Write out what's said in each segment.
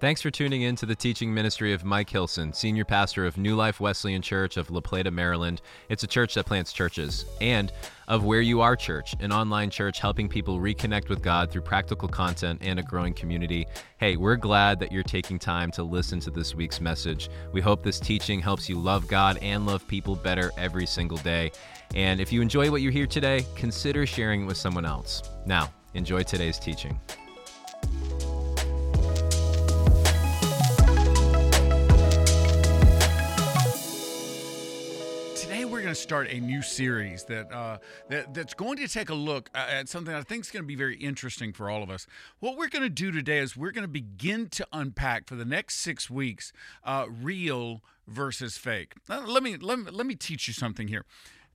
Thanks for tuning in to the teaching ministry of Mike Hilson, Senior Pastor of New Life Wesleyan Church of La Plata, Maryland. It's a church that plants churches. And of Where You Are Church, an online church helping people reconnect with God through practical content and a growing community. Hey, we're glad that you're taking time to listen to this week's message. We hope this teaching helps you love God and love people better every single day. And if you enjoy what you hear today, consider sharing it with someone else. Now, enjoy today's teaching. Going to start a new series that, uh, that that's going to take a look at something I think is going to be very interesting for all of us. What we're going to do today is we're going to begin to unpack for the next six weeks uh, real versus fake. let me let me let me teach you something here.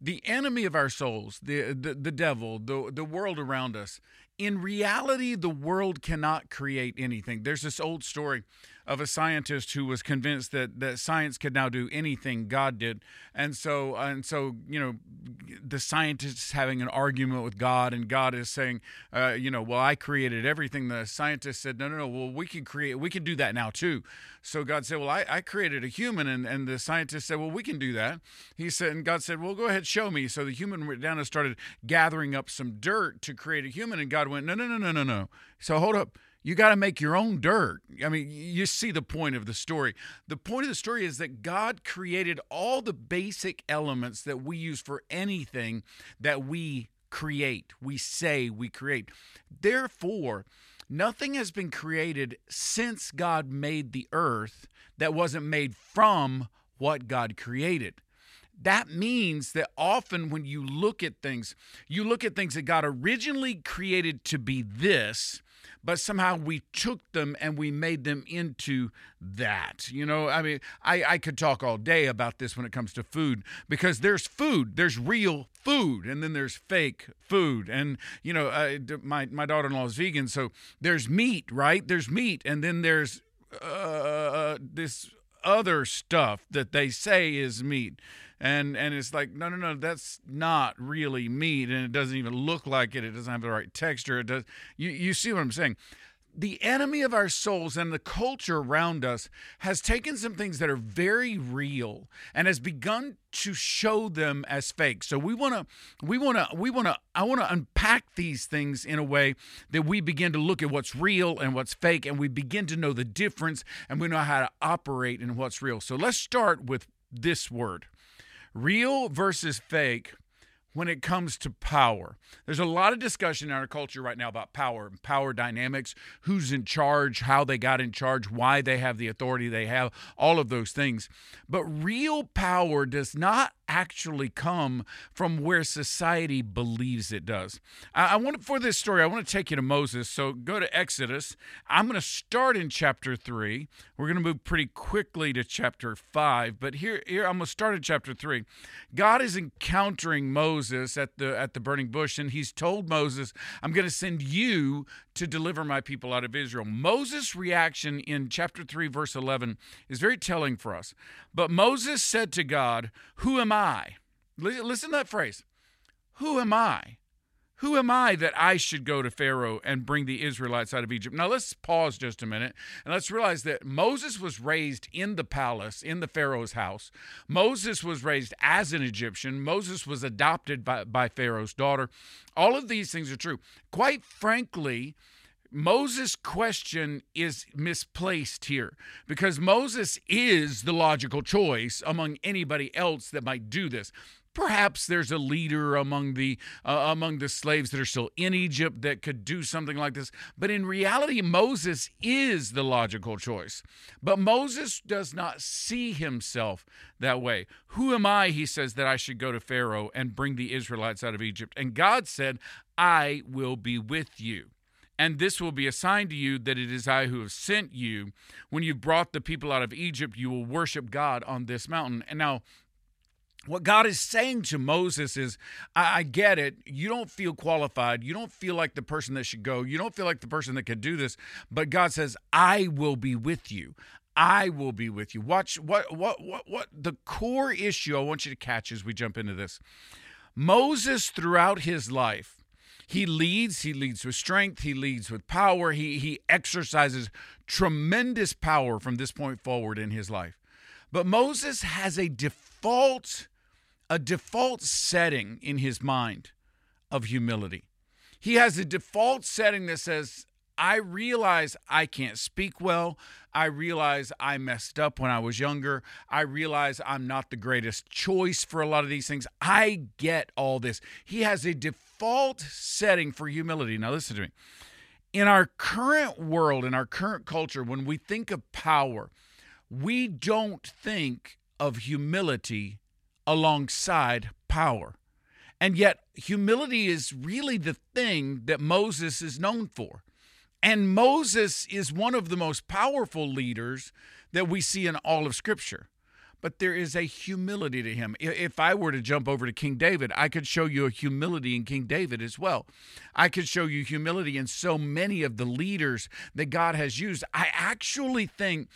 The enemy of our souls, the the, the devil, the the world around us. In reality, the world cannot create anything. There's this old story of a scientist who was convinced that, that science could now do anything God did. And so, and so, you know, the scientists having an argument with God, and God is saying, uh, you know, well, I created everything. The scientist said, no, no, no, well, we can create, we can do that now too. So God said, well, I, I created a human. And, and the scientist said, well, we can do that. He said, and God said, well, go ahead, show me. So the human went down and started gathering up some dirt to create a human. And God went, no, no, no, no, no, no. So hold up you got to make your own dirt. I mean, you see the point of the story. The point of the story is that God created all the basic elements that we use for anything that we create, we say we create. Therefore, nothing has been created since God made the earth that wasn't made from what God created that means that often when you look at things, you look at things that God originally created to be this, but somehow we took them and we made them into that. You know, I mean, I, I could talk all day about this when it comes to food because there's food, there's real food, and then there's fake food. And, you know, my, my daughter in law is vegan, so there's meat, right? There's meat, and then there's uh, this other stuff that they say is meat and and it's like no no no that's not really meat and it doesn't even look like it it doesn't have the right texture it does you you see what i'm saying the enemy of our souls and the culture around us has taken some things that are very real and has begun to show them as fake. So we want to we want to we want to I want to unpack these things in a way that we begin to look at what's real and what's fake and we begin to know the difference and we know how to operate in what's real. So let's start with this word real versus fake when it comes to power. There's a lot of discussion in our culture right now about power and power dynamics, who's in charge, how they got in charge, why they have the authority they have, all of those things. But real power does not actually come from where society believes it does. I, want for this story, I want to take you to Moses. So go to Exodus. I'm going to start in chapter three. We're going to move pretty quickly to chapter five, but here, here I'm going to start in chapter three. God is encountering Moses at the at the burning bush, and he's told Moses, "I'm going to send you to deliver my people out of Israel." Moses' reaction in chapter three, verse 11, is very telling for us. But Moses said to God, "Who am I?" Listen to that phrase. Who am I? Who am I that I should go to Pharaoh and bring the Israelites out of Egypt? Now let's pause just a minute and let's realize that Moses was raised in the palace, in the Pharaoh's house. Moses was raised as an Egyptian. Moses was adopted by, by Pharaoh's daughter. All of these things are true. Quite frankly, Moses' question is misplaced here because Moses is the logical choice among anybody else that might do this. Perhaps there's a leader among the uh, among the slaves that are still in Egypt that could do something like this, but in reality Moses is the logical choice. But Moses does not see himself that way. Who am I, he says, that I should go to Pharaoh and bring the Israelites out of Egypt? And God said, I will be with you. And this will be a sign to you that it is I who have sent you. When you've brought the people out of Egypt, you will worship God on this mountain. And now, what God is saying to Moses is, I, I, get it. You don't feel qualified. You don't feel like the person that should go. You don't feel like the person that can do this. But God says, I will be with you. I will be with you. Watch what what what what the core issue I want you to catch as we jump into this. Moses throughout his life He leads, he leads with strength, he leads with power, he, he exercises tremendous power from this point forward in his life. But Moses has a default a default setting in his mind of humility. He has a default setting that says, I realize I can't speak well. I realize I messed up when I was younger. I realize I'm not the greatest choice for a lot of these things. I get all this. He has a default setting for humility. Now, listen to me. In our current world, in our current culture, when we think of power, we don't think of humility alongside power. And yet, humility is really the thing that Moses is known for. And Moses is one of the most powerful leaders that we see in all of Scripture. But there is a humility to him. If I were to jump over to King David, I could show you a humility in King David as well. I could show you humility in so many of the leaders that God has used. I actually think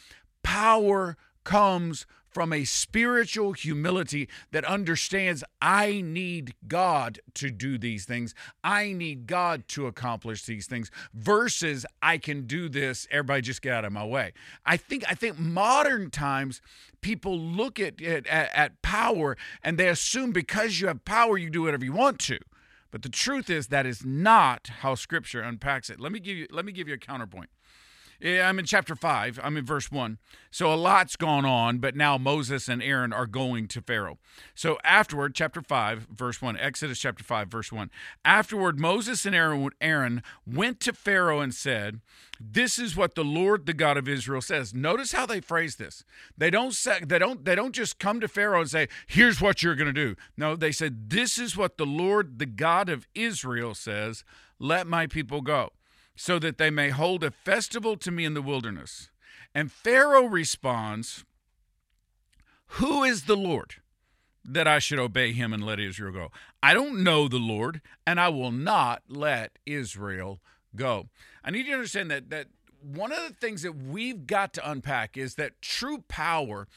power comes from a spiritual humility that understands I need God to do these things. I need God to accomplish these things versus I can do this. Everybody just get out of my way. I think I think modern times people look at, at, at power and they assume because you have power you do whatever you want to. But the truth is that is not how scripture unpacks it. Let me give you let me give you a counterpoint. I'm in chapter 5. I'm in verse 1. So a lot's gone on, but now Moses and Aaron are going to Pharaoh. So afterward, chapter 5, verse 1, Exodus chapter 5, verse 1. Afterward, Moses and Aaron, went to Pharaoh and said, This is what the Lord, the God of Israel, says. Notice how they phrase this. They don't say, they don't they don't just come to Pharaoh and say, Here's what you're gonna do. No, they said, This is what the Lord, the God of Israel, says. Let my people go so that they may hold a festival to me in the wilderness. And Pharaoh responds, Who is the Lord that I should obey him and let Israel go? I don't know the Lord, and I will not let Israel go. I need you to understand that that one of the things that we've got to unpack is that true power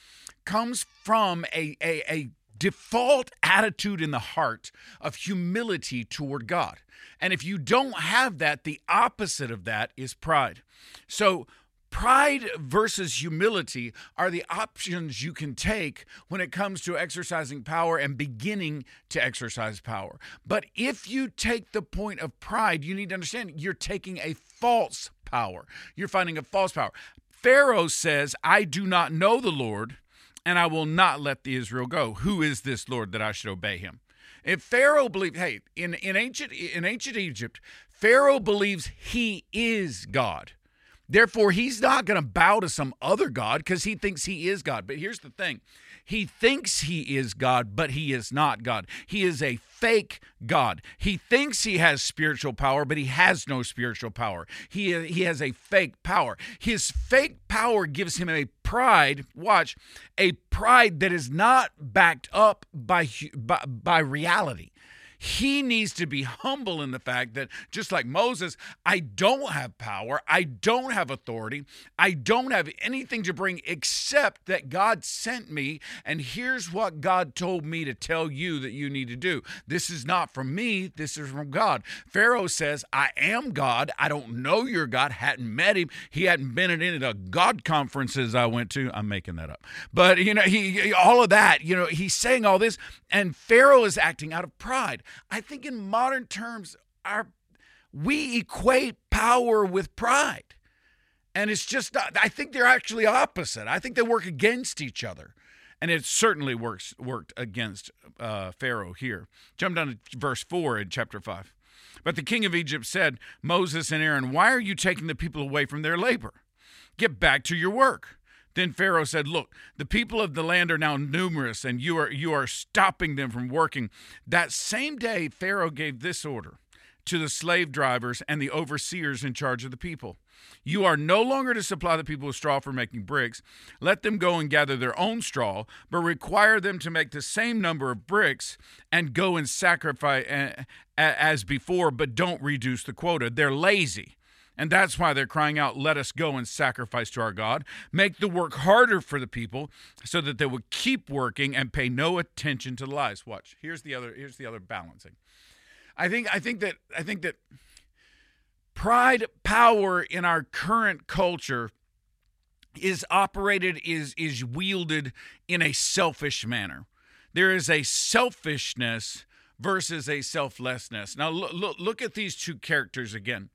comes from a, a, a default attitude in the heart of humility toward God. And if you don't have that, the opposite of that is pride. So, Pride versus humility are the options you can take when it comes to exercising power and beginning to exercise power. But if you take the point of pride, you need to understand you're taking a false power. You're finding a false power. Pharaoh says, I do not know the Lord, and I will not let the Israel go. Who is this Lord that I should obey him? If Pharaoh believed, hey, in, in ancient in ancient Egypt, Pharaoh believes he is God. Therefore, he's not going to bow to some other God because he thinks he is God. But here's the thing he thinks he is God, but he is not God. He is a fake God. He thinks he has spiritual power, but he has no spiritual power. He, he has a fake power. His fake power gives him a pride, watch, a pride that is not backed up by, by, by reality. He needs to be humble in the fact that, just like Moses, I don't have power, I don't have authority, I don't have anything to bring except that God sent me, and here's what God told me to tell you that you need to do. This is not from me, this is from God. Pharaoh says, I am God. I don't know your God, hadn't met him. He hadn't been at any of the God conferences I went to. I'm making that up. But, you know, he all of that, you know, he's saying all this, and Pharaoh is acting out of pride. I think in modern terms, our we equate power with pride. And it's just not, I think they're actually opposite. I think they work against each other. And it certainly works worked against uh, Pharaoh here. Jump down to verse 4 in chapter 5. But the king of Egypt said, Moses and Aaron, why are you taking the people away from their labor? Get back to your work. Then Pharaoh said, Look, the people of the land are now numerous, and you are you are stopping them from working. That same day Pharaoh gave this order to the slave drivers and the overseers in charge of the people. You are no longer to supply the people with straw for making bricks. Let them go and gather their own straw, but require them to make the same number of bricks and go and sacrifice eh, as before, but don't reduce the quota. They're lazy. And that's why they're crying out, Let us go and sacrifice to our God. Make the work harder for the people so that they will keep working and pay no attention to the lies. Watch. Here's the other, here's the other balancing. I think I think that I think that pride power in our current culture is operated is is wielded in a selfish manner. There is a selfishness versus a selflessness. Now look, look, look at these two characters again.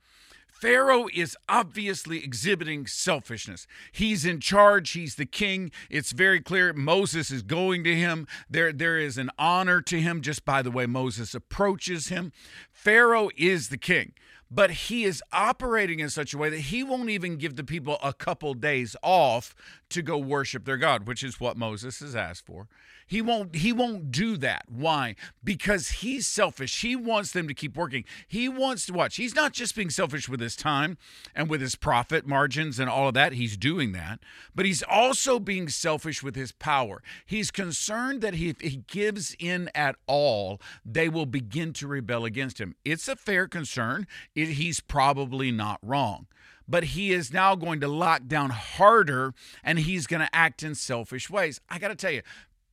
Pharaoh is obviously exhibiting selfishness. He's in charge, he's the king. It's very clear Moses is going to him. There there is an honor to him just by the way Moses approaches him. Pharaoh is the king but he is operating in such a way that he won't even give the people a couple days off to go worship their God, which is what Moses has asked for. He won't he won't do that. Why? Because he's selfish. He wants them to keep working. He wants to watch. He's not just being selfish with his time and with his profit margins and all of that. He's doing that, but he's also being selfish with his power. He's concerned that if he gives in at all, they will begin to rebel against him. It's a fair concern. It, he's probably not wrong but he is now going to lock down harder and he's going to act in selfish ways. I got to tell you,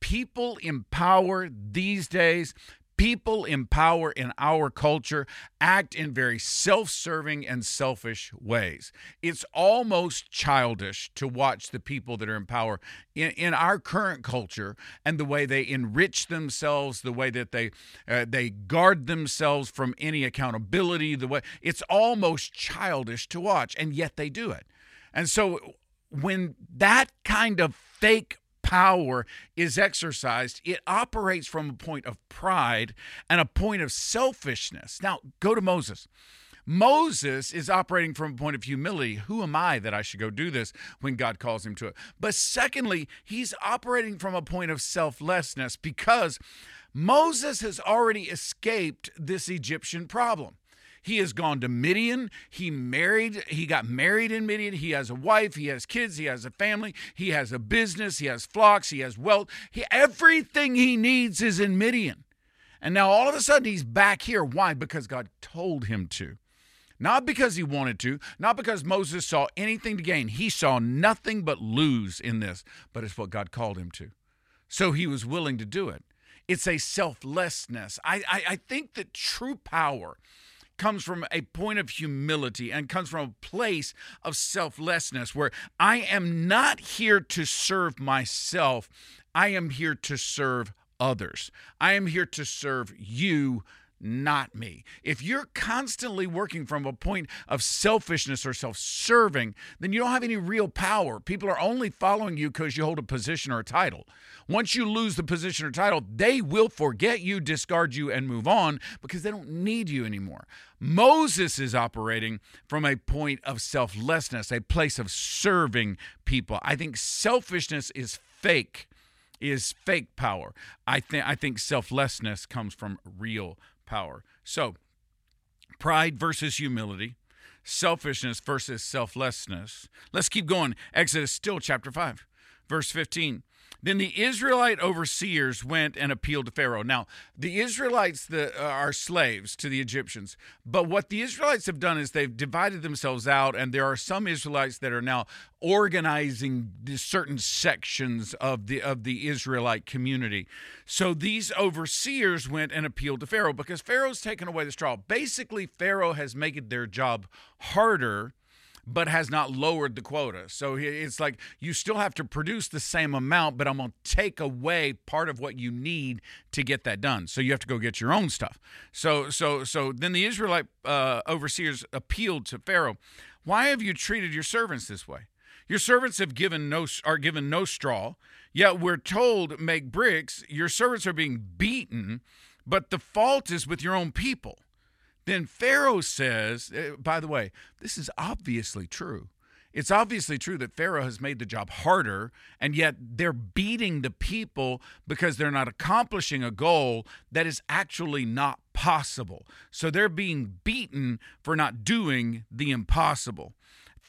people in power these days, people in power in our culture act in very self serving and selfish ways. It's almost childish to watch the people that are in power in, in our current culture and the way they enrich themselves, the way that they, uh, they guard themselves from any accountability, the way it's almost childish to watch, and yet they do it. And so when that kind of fake power is exercised, it operates from a point of pride and a point of selfishness. Now, go to Moses. Moses is operating from a point of humility. Who am I that I should go do this when God calls him to it? But secondly, he's operating from a point of selflessness because Moses has already escaped this Egyptian problem. He has gone to Midian. He married, he got married in Midian. He has a wife, he has kids, he has a family, he has a business, he has flocks, he has wealth. He, everything he needs is in Midian. And now all of a sudden he's back here. Why? Because God told him to. Not because he wanted to, not because Moses saw anything to gain. He saw nothing but lose in this, but it's what God called him to. So he was willing to do it. It's a selflessness. I, I, I think that true power comes from a point of humility and comes from a place of selflessness where I am not here to serve myself, I am here to serve others. I am here to serve you not me. If you're constantly working from a point of selfishness or self serving, then you don't have any real power. People are only following you because you hold a position or a title. Once you lose the position or title, they will forget you, discard you, and move on because they don't need you anymore. Moses is operating from a point of selflessness, a place of serving people. I think selfishness is fake is fake power. I think I think selflessness comes from real power. So, pride versus humility, selfishness versus selflessness. Let's keep going. Exodus still chapter 5, verse 15. Then the Israelite overseers went and appealed to Pharaoh. Now, the Israelites the, uh, are slaves to the Egyptians, but what the Israelites have done is they've divided themselves out, and there are some Israelites that are now organizing certain sections of the of the Israelite community. So these overseers went and appealed to Pharaoh because Pharaoh's taken away the straw. Basically, Pharaoh has made their job harder but has not lowered the quota. So it's like you still have to produce the same amount, but I'm going to take away part of what you need to get that done. So you have to go get your own stuff. So so so then the Israelite uh, overseers appealed to Pharaoh, "Why have you treated your servants this way? Your servants have given no are given no straw, yet we're told make bricks. Your servants are being beaten, but the fault is with your own people." Then Pharaoh says, eh, by the way, this is obviously true. It's obviously true that Pharaoh has made the job harder, and yet they're beating the people because they're not accomplishing a goal that is actually not possible. So they're being beaten for not doing the impossible.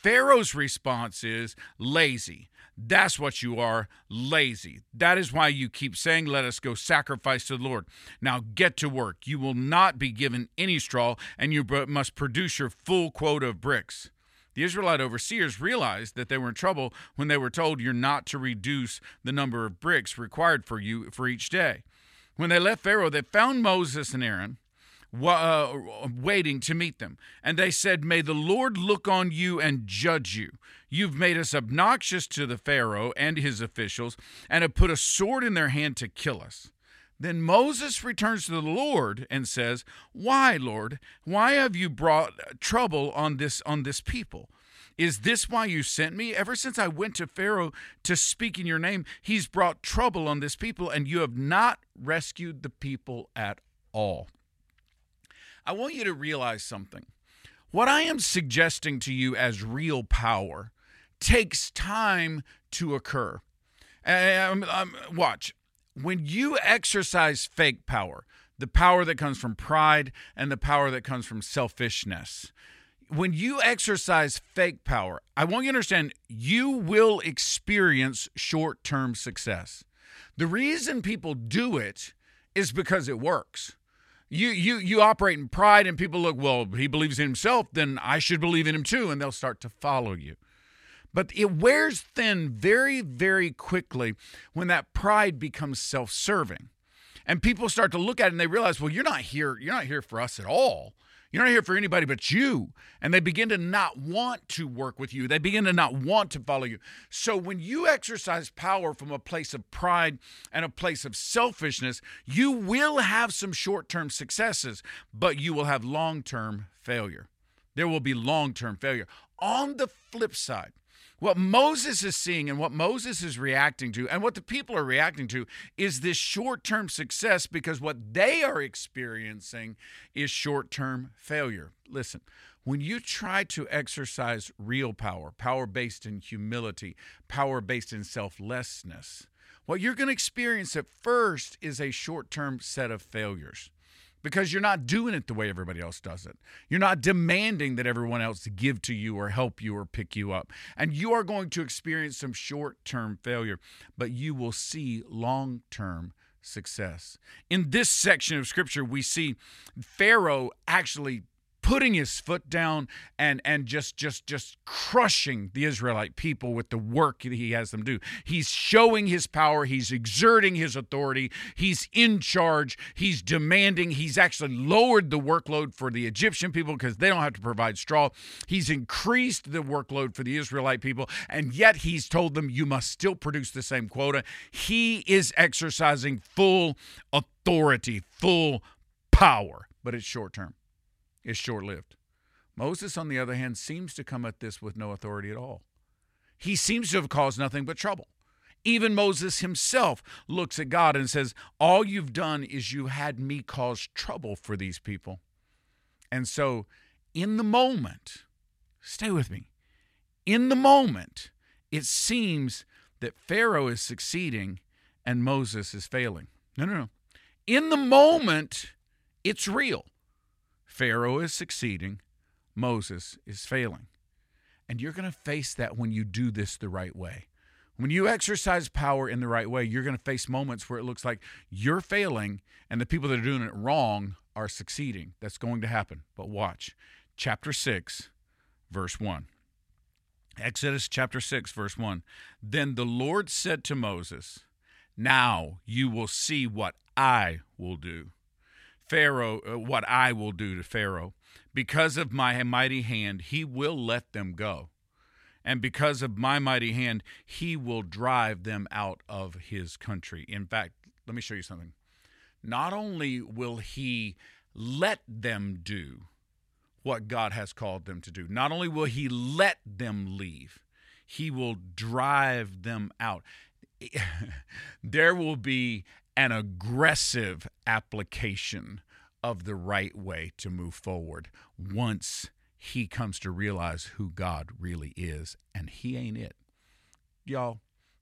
Pharaoh's response is lazy. That's what you are, lazy. That is why you keep saying, Let us go sacrifice to the Lord. Now get to work. You will not be given any straw, and you must produce your full quota of bricks. The Israelite overseers realized that they were in trouble when they were told you're not to reduce the number of bricks required for you for each day. When they left Pharaoh, they found Moses and Aaron uh, waiting to meet them. And they said, May the Lord look on you and judge you. You've made us obnoxious to the Pharaoh and his officials, and have put a sword in their hand to kill us. Then Moses returns to the Lord and says, "Why, Lord? Why have you brought trouble on this on this people? Is this why you sent me? Ever since I went to Pharaoh to speak in your name, he's brought trouble on this people and you have not rescued the people at all." I want you to realize something. What I am suggesting to you as real power takes time to occur. Um, um, watch when you exercise fake power, the power that comes from pride and the power that comes from selfishness, when you exercise fake power, I want you to understand you will experience short term success. The reason people do it is because it works. You, you you operate in pride and people look well he believes in himself then i should believe in him too and they'll start to follow you but it wears thin very, very quickly when that pride becomes self serving. And people start to look at it and they realize, well, you're not here, you're not here for us at all. You're not here for anybody but you. And they begin to not want to work with you. They begin to not want to follow you. So when you exercise power from a place of pride and a place of selfishness, you will have some short term successes, but you will have long term failure. There will be long term failure. On the flip side, what Moses is seeing and what Moses is reacting to, and what the people are reacting to, is this short term success because what they are experiencing is short term failure. Listen, when you try to exercise real power, power based in humility, power based in selflessness, what you're going to experience at first is a short term set of failures because you're not doing it the way everybody else does it. You're not demanding that everyone else give to you or help you or pick you up. And you are going to experience some short term failure, but you will see long term success. In this section of scripture, we see Pharaoh actually putting his foot down and and just just just crushing the Israelite people with the work that he has them do. He's showing his power, he's exerting his authority, he's in charge, he's demanding, he's actually lowered the workload for the Egyptian people because they don't have to provide straw. He's increased the workload for the Israelite people and yet he's told them you must still produce the same quota. He is exercising full authority, full power, but it's short term is short lived. Moses, on the other hand, seems to come at this with no authority at all. He seems to have caused nothing but trouble. Even Moses himself looks at God and says, All you've done is you had me cause trouble for these people. And so, in the moment, stay with me, in the moment, it seems that Pharaoh is succeeding and Moses is failing. No, no, no. In the moment, it's real. Pharaoh is succeeding, Moses is failing. And you're going to face that when you do this the right way. When you exercise power in the right way, you're going to face moments where it looks like you're failing and the people that are doing it wrong are succeeding. That's going to happen. But watch. Chapter 6, verse 1. Exodus chapter 6, verse 1. Then the Lord said to Moses, Now you will see what I will do. Pharaoh, uh, what I will do to Pharaoh. Because of my mighty hand, he will let them go. And because of my mighty hand, he will drive them out of his country. In fact, let me show you something. Not only will he let them do what God has called them to do, not only will he let them leave, he will drive them out. there will be an aggressive application of the right way to move forward once he comes to realize who God really is, and he ain't it. Y'all,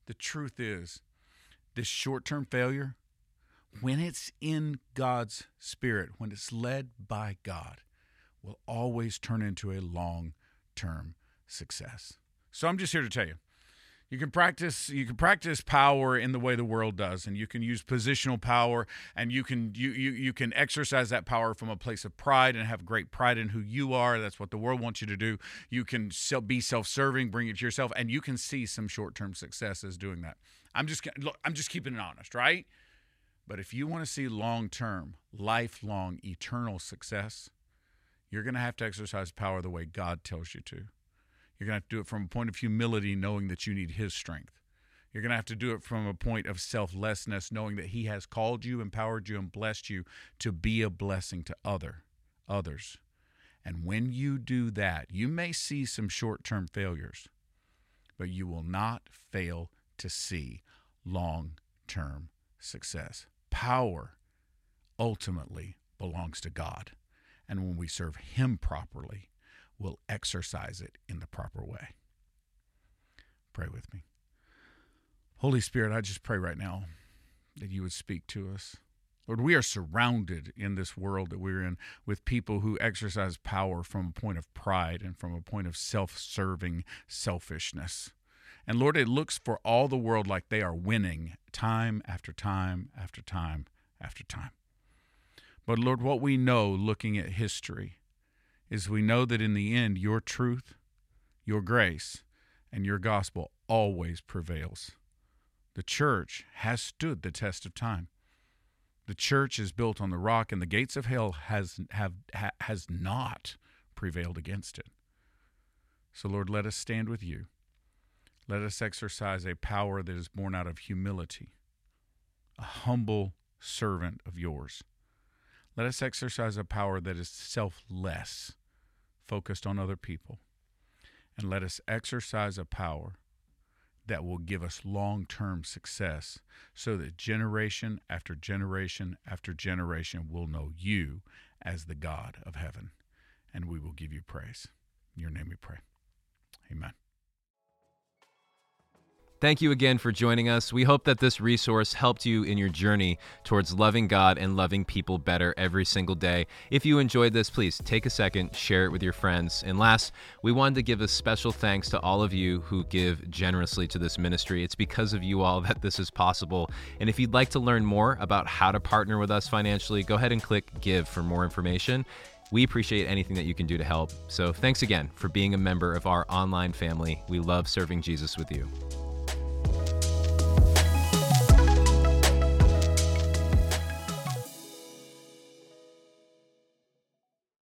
the truth is, this short term failure, when it's in God's spirit, when it's led by God, will always turn into a long term success. So I'm just here to tell you you can practice you can practice power in the way the world does and you can use positional power and you can you, you you can exercise that power from a place of pride and have great pride in who you are. That's what the world wants you to do. You can be self-serving bring it to yourself and you can see some short-term successes doing that. I'm just look i'm just keeping it honest right? But if you want to see long term, lifelong, eternal success, you're going to have to exercise power the way God tells you to. You're going to have to do it from a point of humility, knowing that you need His strength. You're going to have to do it from a point of selflessness, knowing that He has called you, empowered you, and blessed you to be a blessing to other others. And when you do that, you may see some short-term failures, but you will not fail to see long-term success. Power ultimately belongs to God. And when we serve Him properly, we'll exercise it in the proper way. Pray with me. Holy Spirit, I just pray right now that you would speak to us. Lord, we are surrounded in this world that we're in with people who exercise power from a point of pride and from a point of self serving selfishness. And Lord, it looks for all the world like they are winning time after time after time after time. But Lord, what we know looking at history is we know that in the end, your truth, your grace, and your gospel always prevails. The church has stood the test of time. The church is built on the rock, and the gates of hell has have ha, has not prevailed against it. So, Lord, let us stand with you. Let us exercise a power that is born out of humility, a humble servant of yours. Let us exercise a power that is selfless, focused on other people. And let us exercise a power that will give us long term success so that generation after generation after generation will know you as the God of heaven. And we will give you praise. In your name we pray. Thank you again for joining us. We hope that this resource helped you in your journey towards loving God and loving people better every single day. If you enjoyed this, please take a second, share it with your friends. And last, we wanted to give a special thanks to all of you who give generously to this ministry. It's because of you all that this is possible. And if you'd like to learn more about how to partner with us financially, go ahead and click give for more information. We appreciate anything that you can do to help. So thanks again for being a member of our online family. We love serving Jesus with you.